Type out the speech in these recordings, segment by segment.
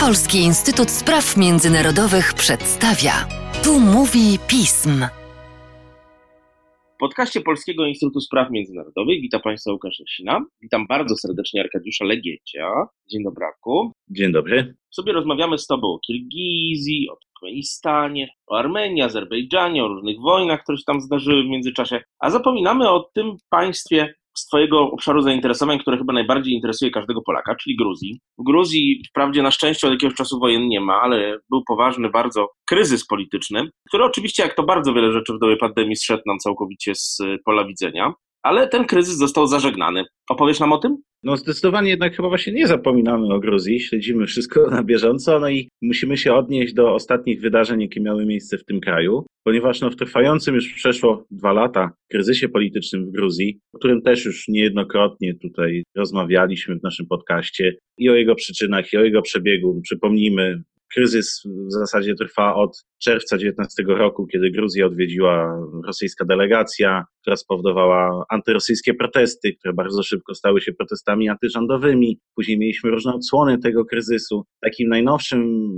Polski Instytut Spraw Międzynarodowych przedstawia. Tu mówi pism. W podcaście Polskiego Instytutu Spraw Międzynarodowych witam Państwa Łukasz Lesina. Witam bardzo serdecznie Arkadiusza Legiecia. Dzień dobry, Dzień dobry. Sobie rozmawiamy z Tobą o Kirgizji, o Turkmenistanie, o Armenii, Azerbejdżanie, o różnych wojnach, które się tam zdarzyły w międzyczasie, a zapominamy o tym państwie, z Twojego obszaru zainteresowań, które chyba najbardziej interesuje każdego Polaka, czyli Gruzji. W Gruzji wprawdzie na szczęście od jakiegoś czasu wojen nie ma, ale był poważny bardzo kryzys polityczny, który oczywiście, jak to bardzo wiele rzeczy w dobie pandemii, zszedł nam całkowicie z pola widzenia, ale ten kryzys został zażegnany. Opowiesz nam o tym? No zdecydowanie jednak chyba właśnie nie zapominamy o Gruzji, śledzimy wszystko na bieżąco, no i musimy się odnieść do ostatnich wydarzeń, jakie miały miejsce w tym kraju, ponieważ no, w trwającym już przeszło dwa lata kryzysie politycznym w Gruzji, o którym też już niejednokrotnie tutaj rozmawialiśmy w naszym podcaście i o jego przyczynach, i o jego przebiegu. Przypomnijmy, kryzys w zasadzie trwa od czerwca 19 roku, kiedy Gruzję odwiedziła rosyjska delegacja, która spowodowała antyrosyjskie protesty, które bardzo szybko stały się protestami antyrządowymi. Później mieliśmy różne odsłony tego kryzysu. Takim najnowszym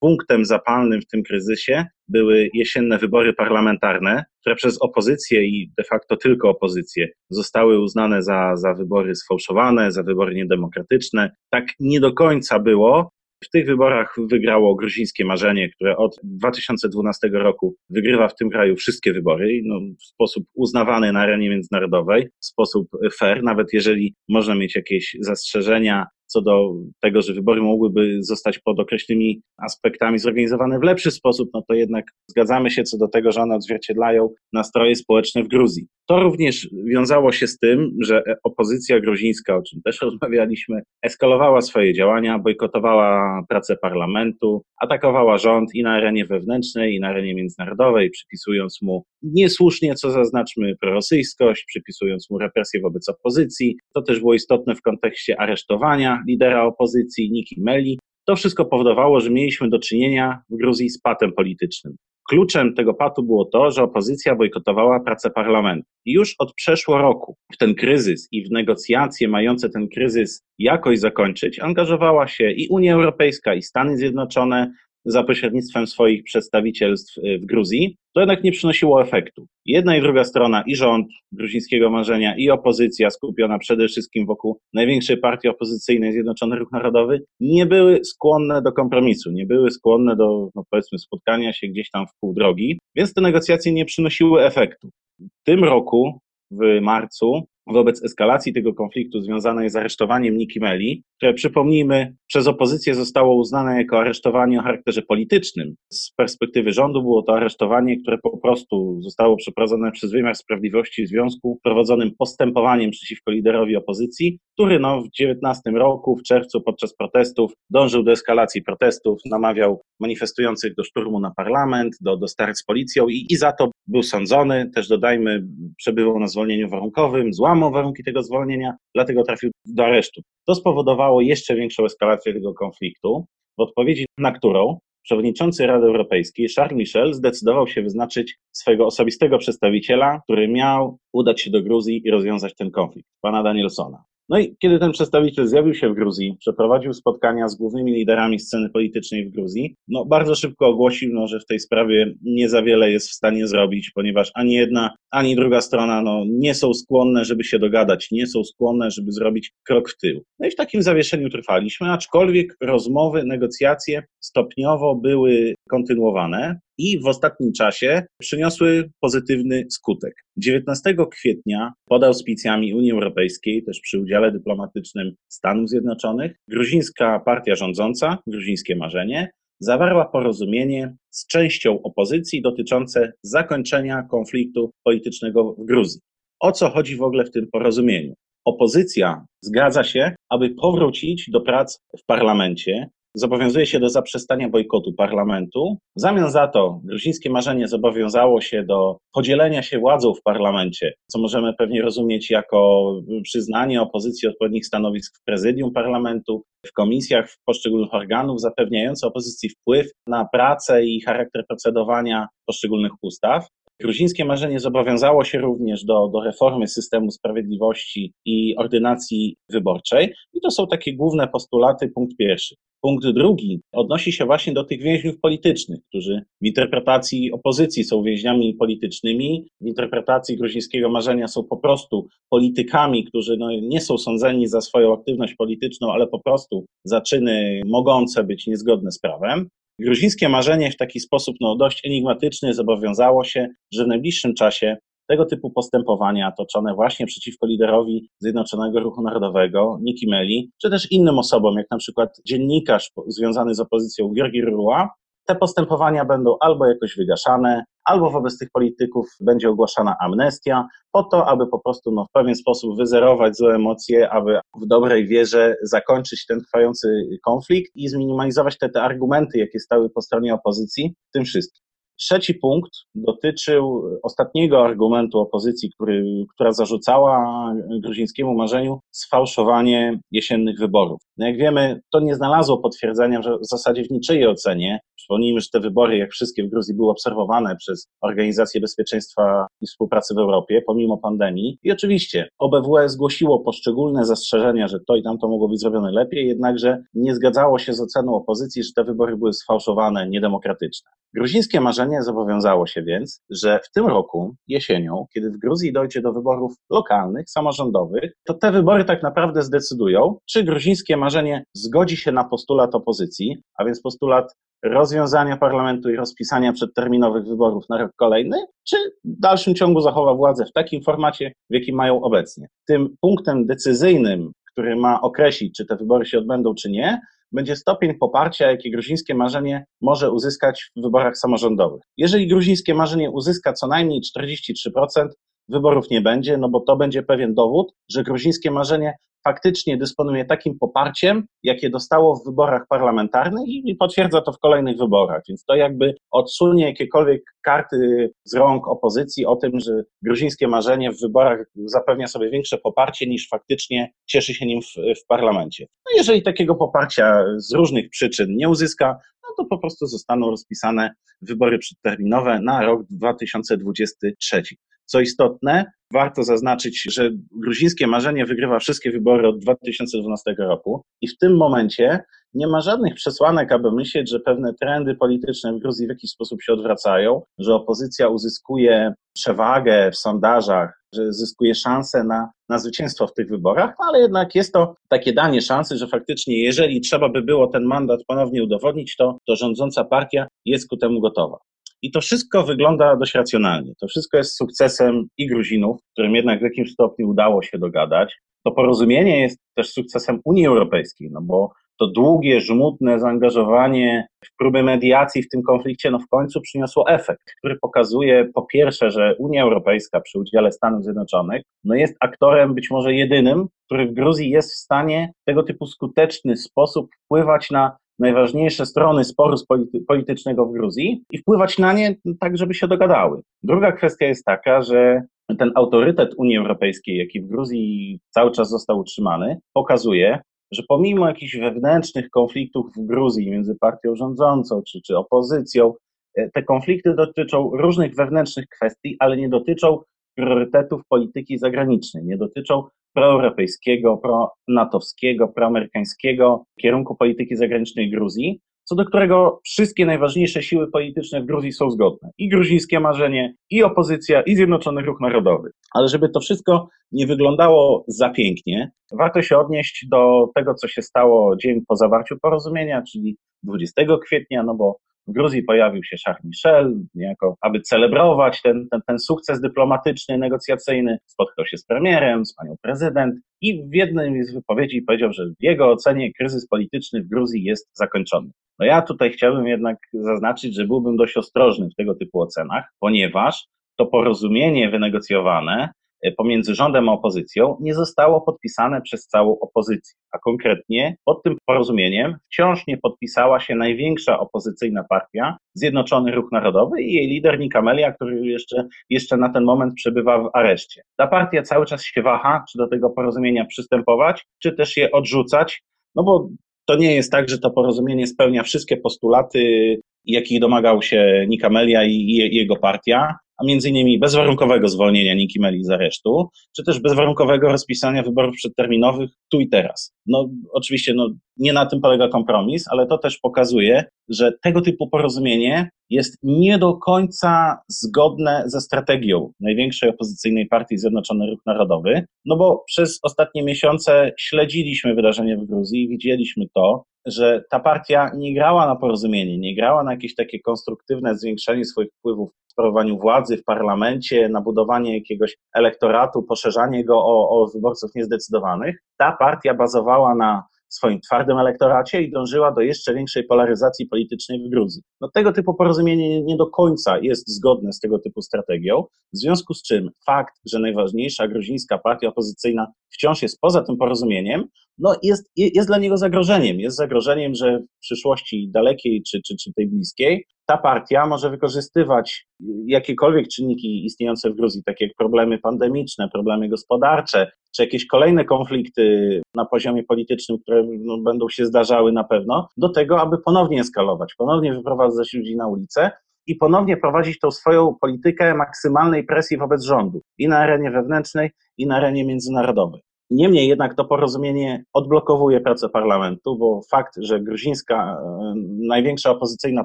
punktem zapalnym w tym kryzysie były jesienne wybory parlamentarne, które przez opozycję i de facto tylko opozycję zostały uznane za, za wybory sfałszowane, za wybory niedemokratyczne. Tak nie do końca było, w tych wyborach wygrało gruzińskie marzenie, które od 2012 roku wygrywa w tym kraju wszystkie wybory no, w sposób uznawany na arenie międzynarodowej, w sposób fair, nawet jeżeli można mieć jakieś zastrzeżenia co do tego, że wybory mogłyby zostać pod określonymi aspektami zorganizowane w lepszy sposób, no to jednak zgadzamy się co do tego, że one odzwierciedlają nastroje społeczne w Gruzji. To również wiązało się z tym, że opozycja gruzińska, o czym też rozmawialiśmy, eskalowała swoje działania, bojkotowała pracę parlamentu, atakowała rząd i na arenie wewnętrznej, i na arenie międzynarodowej, przypisując mu niesłusznie, co zaznaczmy, prorosyjskość, przypisując mu represje wobec opozycji. To też było istotne w kontekście aresztowania lidera opozycji Niki Meli. To wszystko powodowało, że mieliśmy do czynienia w Gruzji z patem politycznym. Kluczem tego patu było to, że opozycja bojkotowała pracę parlamentu. I już od przeszło roku w ten kryzys i w negocjacje mające ten kryzys jakoś zakończyć, angażowała się i Unia Europejska, i Stany Zjednoczone, za pośrednictwem swoich przedstawicielstw y, w Gruzji, to jednak nie przynosiło efektu. Jedna i druga strona, i rząd gruzińskiego marzenia, i opozycja skupiona przede wszystkim wokół największej partii opozycyjnej, Zjednoczony Ruch Narodowy, nie były skłonne do kompromisu, nie były skłonne do, no powiedzmy, spotkania się gdzieś tam w pół drogi, więc te negocjacje nie przynosiły efektu. W tym roku, w marcu, wobec eskalacji tego konfliktu związanej z aresztowaniem Niki Meli, które przypomnijmy, przez opozycję zostało uznane jako aresztowanie o charakterze politycznym. Z perspektywy rządu było to aresztowanie, które po prostu zostało przeprowadzone przez wymiar sprawiedliwości w związku prowadzonym postępowaniem przeciwko liderowi opozycji, który no, w 19 roku, w czerwcu podczas protestów dążył do eskalacji protestów, namawiał manifestujących do szturmu na parlament, do, do starć z policją i, i za to był sądzony, też dodajmy, przebywał na zwolnieniu warunkowym, złamał warunki tego zwolnienia, dlatego trafił do aresztu. To spowodowało jeszcze większą eskalację tego konfliktu, w odpowiedzi na którą przewodniczący Rady Europejskiej Charles Michel zdecydował się wyznaczyć swojego osobistego przedstawiciela, który miał udać się do Gruzji i rozwiązać ten konflikt, pana Danielsona. No i kiedy ten przedstawiciel zjawił się w Gruzji, przeprowadził spotkania z głównymi liderami sceny politycznej w Gruzji, no bardzo szybko ogłosił, no, że w tej sprawie nie za wiele jest w stanie zrobić, ponieważ ani jedna, ani druga strona no, nie są skłonne, żeby się dogadać, nie są skłonne, żeby zrobić krok w tył. No i w takim zawieszeniu trwaliśmy, aczkolwiek rozmowy, negocjacje stopniowo były kontynuowane i w ostatnim czasie przyniosły pozytywny skutek. 19 kwietnia pod auspicjami Unii Europejskiej, też przy udziale dyplomatycznym Stanów Zjednoczonych, gruzińska partia rządząca, gruzińskie marzenie, zawarła porozumienie z częścią opozycji dotyczące zakończenia konfliktu politycznego w Gruzji. O co chodzi w ogóle w tym porozumieniu? Opozycja zgadza się, aby powrócić do prac w parlamencie, zobowiązuje się do zaprzestania bojkotu parlamentu. W zamian za to gruzińskie marzenie zobowiązało się do podzielenia się władzą w parlamencie, co możemy pewnie rozumieć jako przyznanie opozycji odpowiednich stanowisk w prezydium parlamentu, w komisjach, w poszczególnych organów, zapewniające opozycji wpływ na pracę i charakter procedowania poszczególnych ustaw. Gruzińskie marzenie zobowiązało się również do, do reformy systemu sprawiedliwości i ordynacji wyborczej. I to są takie główne postulaty. Punkt pierwszy. Punkt drugi odnosi się właśnie do tych więźniów politycznych, którzy w interpretacji opozycji są więźniami politycznymi, w interpretacji gruzińskiego marzenia są po prostu politykami, którzy no, nie są sądzeni za swoją aktywność polityczną, ale po prostu za czyny mogące być niezgodne z prawem. Gruzińskie marzenie w taki sposób no, dość enigmatyczny zobowiązało się, że w najbliższym czasie tego typu postępowania toczone właśnie przeciwko liderowi Zjednoczonego Ruchu Narodowego, Niki Meli, czy też innym osobom, jak na przykład dziennikarz związany z opozycją Georgi Rua, te postępowania będą albo jakoś wygaszane, albo wobec tych polityków będzie ogłaszana amnestia, po to, aby po prostu no, w pewien sposób wyzerować złe emocje, aby w dobrej wierze zakończyć ten trwający konflikt i zminimalizować te, te argumenty, jakie stały po stronie opozycji, tym wszystkim. Trzeci punkt dotyczył ostatniego argumentu opozycji, który, która zarzucała gruzińskiemu marzeniu sfałszowanie jesiennych wyborów. No jak wiemy, to nie znalazło potwierdzenia w zasadzie w niczyjej ocenie. Przypomnijmy, że te wybory, jak wszystkie w Gruzji, były obserwowane przez Organizację Bezpieczeństwa i Współpracy w Europie, pomimo pandemii. I oczywiście OBWE zgłosiło poszczególne zastrzeżenia, że to i tamto mogło być zrobione lepiej, jednakże nie zgadzało się z oceną opozycji, że te wybory były sfałszowane, niedemokratyczne. Gruzińskie marzenie zobowiązało się więc, że w tym roku, jesienią, kiedy w Gruzji dojdzie do wyborów lokalnych, samorządowych, to te wybory tak naprawdę zdecydują, czy gruzińskie marzenie zgodzi się na postulat opozycji, a więc postulat rozwiązania parlamentu i rozpisania przedterminowych wyborów na rok kolejny, czy w dalszym ciągu zachowa władzę w takim formacie, w jakim mają obecnie. Tym punktem decyzyjnym, który ma określić, czy te wybory się odbędą, czy nie, będzie stopień poparcia, jaki gruzińskie marzenie może uzyskać w wyborach samorządowych. Jeżeli gruzińskie marzenie uzyska co najmniej 43%, wyborów nie będzie, no bo to będzie pewien dowód, że gruzińskie marzenie faktycznie dysponuje takim poparciem, jakie dostało w wyborach parlamentarnych i potwierdza to w kolejnych wyborach. Więc to jakby odsunie jakiekolwiek karty z rąk opozycji o tym, że gruzińskie marzenie w wyborach zapewnia sobie większe poparcie niż faktycznie cieszy się nim w, w parlamencie. No jeżeli takiego poparcia z różnych przyczyn nie uzyska, no to po prostu zostaną rozpisane wybory przedterminowe na rok 2023. Co istotne, warto zaznaczyć, że gruzińskie marzenie wygrywa wszystkie wybory od 2012 roku i w tym momencie nie ma żadnych przesłanek, aby myśleć, że pewne trendy polityczne w Gruzji w jakiś sposób się odwracają, że opozycja uzyskuje przewagę w sondażach, że zyskuje szansę na, na zwycięstwo w tych wyborach, no ale jednak jest to takie danie szansy, że faktycznie jeżeli trzeba by było ten mandat ponownie udowodnić, to, to rządząca partia jest ku temu gotowa. I to wszystko wygląda dość racjonalnie. To wszystko jest sukcesem i Gruzinów, którym jednak w jakimś stopniu udało się dogadać. To porozumienie jest też sukcesem Unii Europejskiej, no bo to długie, żmudne zaangażowanie w próby mediacji w tym konflikcie, no w końcu przyniosło efekt, który pokazuje po pierwsze, że Unia Europejska przy udziale Stanów Zjednoczonych no jest aktorem być może jedynym, który w Gruzji jest w stanie w tego typu skuteczny sposób wpływać na najważniejsze strony sporu polity politycznego w Gruzji i wpływać na nie tak, żeby się dogadały. Druga kwestia jest taka, że ten autorytet Unii Europejskiej, jaki w Gruzji cały czas został utrzymany, pokazuje, że pomimo jakichś wewnętrznych konfliktów w Gruzji między partią rządzącą czy, czy opozycją, e, te konflikty dotyczą różnych wewnętrznych kwestii, ale nie dotyczą priorytetów polityki zagranicznej, nie dotyczą proeuropejskiego, pronatowskiego, proamerykańskiego kierunku polityki zagranicznej Gruzji, co do którego wszystkie najważniejsze siły polityczne w Gruzji są zgodne. I gruzińskie marzenie, i opozycja, i Zjednoczony Ruch Narodowy. Ale żeby to wszystko nie wyglądało za pięknie, warto się odnieść do tego, co się stało dzień po zawarciu porozumienia, czyli 20 kwietnia, no bo w Gruzji pojawił się Charles Michel, niejako, aby celebrować ten, ten, ten sukces dyplomatyczny, negocjacyjny. Spotkał się z premierem, z panią prezydent i w jednej z wypowiedzi powiedział, że w jego ocenie kryzys polityczny w Gruzji jest zakończony. No ja tutaj chciałbym jednak zaznaczyć, że byłbym dość ostrożny w tego typu ocenach, ponieważ to porozumienie wynegocjowane pomiędzy rządem a opozycją nie zostało podpisane przez całą opozycję, a konkretnie pod tym porozumieniem wciąż nie podpisała się największa opozycyjna partia, Zjednoczony Ruch Narodowy i jej lider Nikamelia, który jeszcze, jeszcze na ten moment przebywa w areszcie. Ta partia cały czas się waha, czy do tego porozumienia przystępować, czy też je odrzucać, no bo to nie jest tak, że to porozumienie spełnia wszystkie postulaty, jakich domagał się Nikamelia i jego partia a między innymi bezwarunkowego zwolnienia Niki Meli z aresztu, czy też bezwarunkowego rozpisania wyborów przedterminowych tu i teraz. No oczywiście no, nie na tym polega kompromis, ale to też pokazuje, że tego typu porozumienie jest nie do końca zgodne ze strategią największej opozycyjnej partii Zjednoczony Ruch Narodowy, no bo przez ostatnie miesiące śledziliśmy wydarzenia w Gruzji i widzieliśmy to, że ta partia nie grała na porozumienie, nie grała na jakieś takie konstruktywne zwiększenie swoich wpływów sprawowaniu władzy, w parlamencie, na budowanie jakiegoś elektoratu, poszerzanie go o, o wyborców niezdecydowanych. Ta partia bazowała na swoim twardym elektoracie i dążyła do jeszcze większej polaryzacji politycznej w Gruzji. No, tego typu porozumienie nie do końca jest zgodne z tego typu strategią, w związku z czym fakt, że najważniejsza gruzińska partia opozycyjna wciąż jest poza tym porozumieniem, no jest, jest dla niego zagrożeniem. Jest zagrożeniem, że w przyszłości dalekiej czy, czy, czy tej bliskiej ta partia może wykorzystywać jakiekolwiek czynniki istniejące w Gruzji, takie jak problemy pandemiczne, problemy gospodarcze, czy jakieś kolejne konflikty na poziomie politycznym, które no, będą się zdarzały na pewno, do tego, aby ponownie eskalować, ponownie wyprowadzać ludzi na ulicę i ponownie prowadzić tą swoją politykę maksymalnej presji wobec rządu i na arenie wewnętrznej, i na arenie międzynarodowej. Niemniej jednak to porozumienie odblokowuje pracę parlamentu, bo fakt, że gruzińska e, największa opozycyjna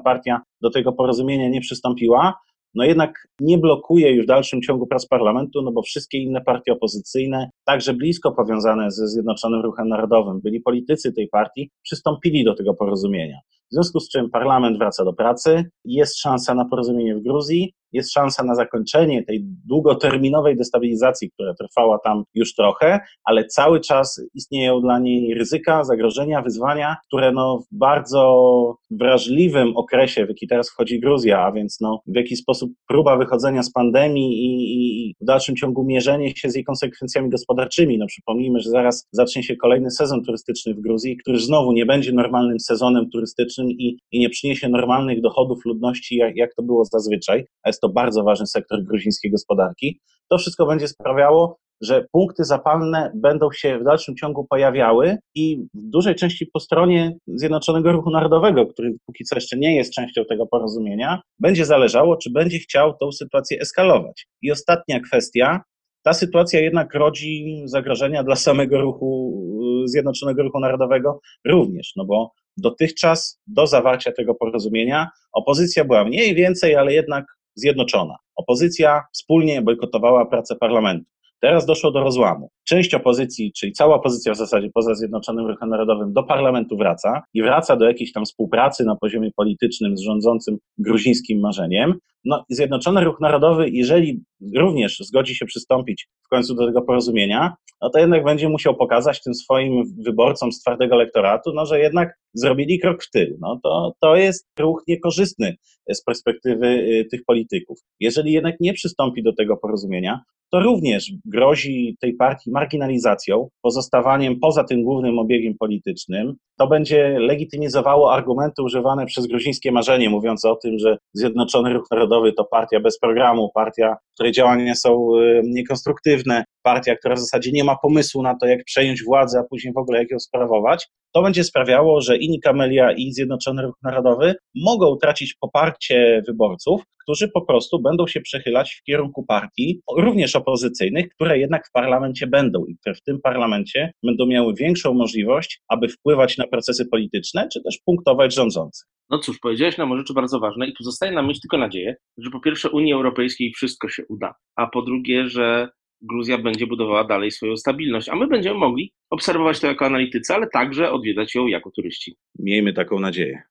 partia do tego porozumienia nie przystąpiła, no jednak nie blokuje już w dalszym ciągu prac parlamentu, no bo wszystkie inne partie opozycyjne, także blisko powiązane ze Zjednoczonym Ruchem Narodowym, byli politycy tej partii, przystąpili do tego porozumienia. W związku z czym parlament wraca do pracy, jest szansa na porozumienie w Gruzji, jest szansa na zakończenie tej długoterminowej destabilizacji, która trwała tam już trochę, ale cały czas istnieją dla niej ryzyka, zagrożenia, wyzwania, które no w bardzo wrażliwym okresie, w jaki teraz wchodzi Gruzja, a więc no w jaki sposób próba wychodzenia z pandemii i, i w dalszym ciągu mierzenie się z jej konsekwencjami gospodarczymi. No przypomnijmy, że zaraz zacznie się kolejny sezon turystyczny w Gruzji, który znowu nie będzie normalnym sezonem turystycznym i, i nie przyniesie normalnych dochodów ludności, jak, jak to było zazwyczaj, a jest to bardzo ważny sektor gruzińskiej gospodarki, to wszystko będzie sprawiało, że punkty zapalne będą się w dalszym ciągu pojawiały i w dużej części po stronie Zjednoczonego Ruchu Narodowego, który póki co jeszcze nie jest częścią tego porozumienia, będzie zależało, czy będzie chciał tą sytuację eskalować. I ostatnia kwestia, ta sytuacja jednak rodzi zagrożenia dla samego ruchu, Zjednoczonego Ruchu Narodowego również, no bo dotychczas do zawarcia tego porozumienia opozycja była mniej więcej, ale jednak zjednoczona. Opozycja wspólnie bojkotowała pracę parlamentu. Teraz doszło do rozłamu. Część opozycji, czyli cała opozycja w zasadzie poza Zjednoczonym Ruchem Narodowym, do parlamentu wraca i wraca do jakiejś tam współpracy na poziomie politycznym z rządzącym gruzińskim marzeniem. No, Zjednoczony Ruch Narodowy, jeżeli również zgodzi się przystąpić w końcu do tego porozumienia, no to jednak będzie musiał pokazać tym swoim wyborcom z twardego elektoratu, no, że jednak zrobili krok w tył. No, to, to jest ruch niekorzystny z perspektywy y, tych polityków. Jeżeli jednak nie przystąpi do tego porozumienia, to również grozi tej partii marginalizacją, pozostawaniem poza tym głównym obiegiem politycznym. To będzie legitymizowało argumenty używane przez gruzińskie marzenie, mówiąc o tym, że Zjednoczony Ruch Narodowy to partia bez programu, partia, której działania są y, niekonstruktywne, partia, która w zasadzie nie ma pomysłu na to, jak przejąć władzę, a później w ogóle jak ją sprawować. To będzie sprawiało, że i Nikamelia, i Zjednoczony Ruch Narodowy mogą tracić poparcie wyborców, którzy po prostu będą się przechylać w kierunku partii, również opozycyjnych, które jednak w parlamencie będą i które w tym parlamencie będą miały większą możliwość, aby wpływać na procesy polityczne, czy też punktować rządzących. No cóż, powiedziałeś nam o rzeczy bardzo ważne i tu zostaje nam mieć tylko nadzieję, że po pierwsze Unii Europejskiej wszystko się uda, a po drugie, że Gruzja będzie budowała dalej swoją stabilność, a my będziemy mogli obserwować to jako analitycy, ale także odwiedzać ją jako turyści. Miejmy taką nadzieję.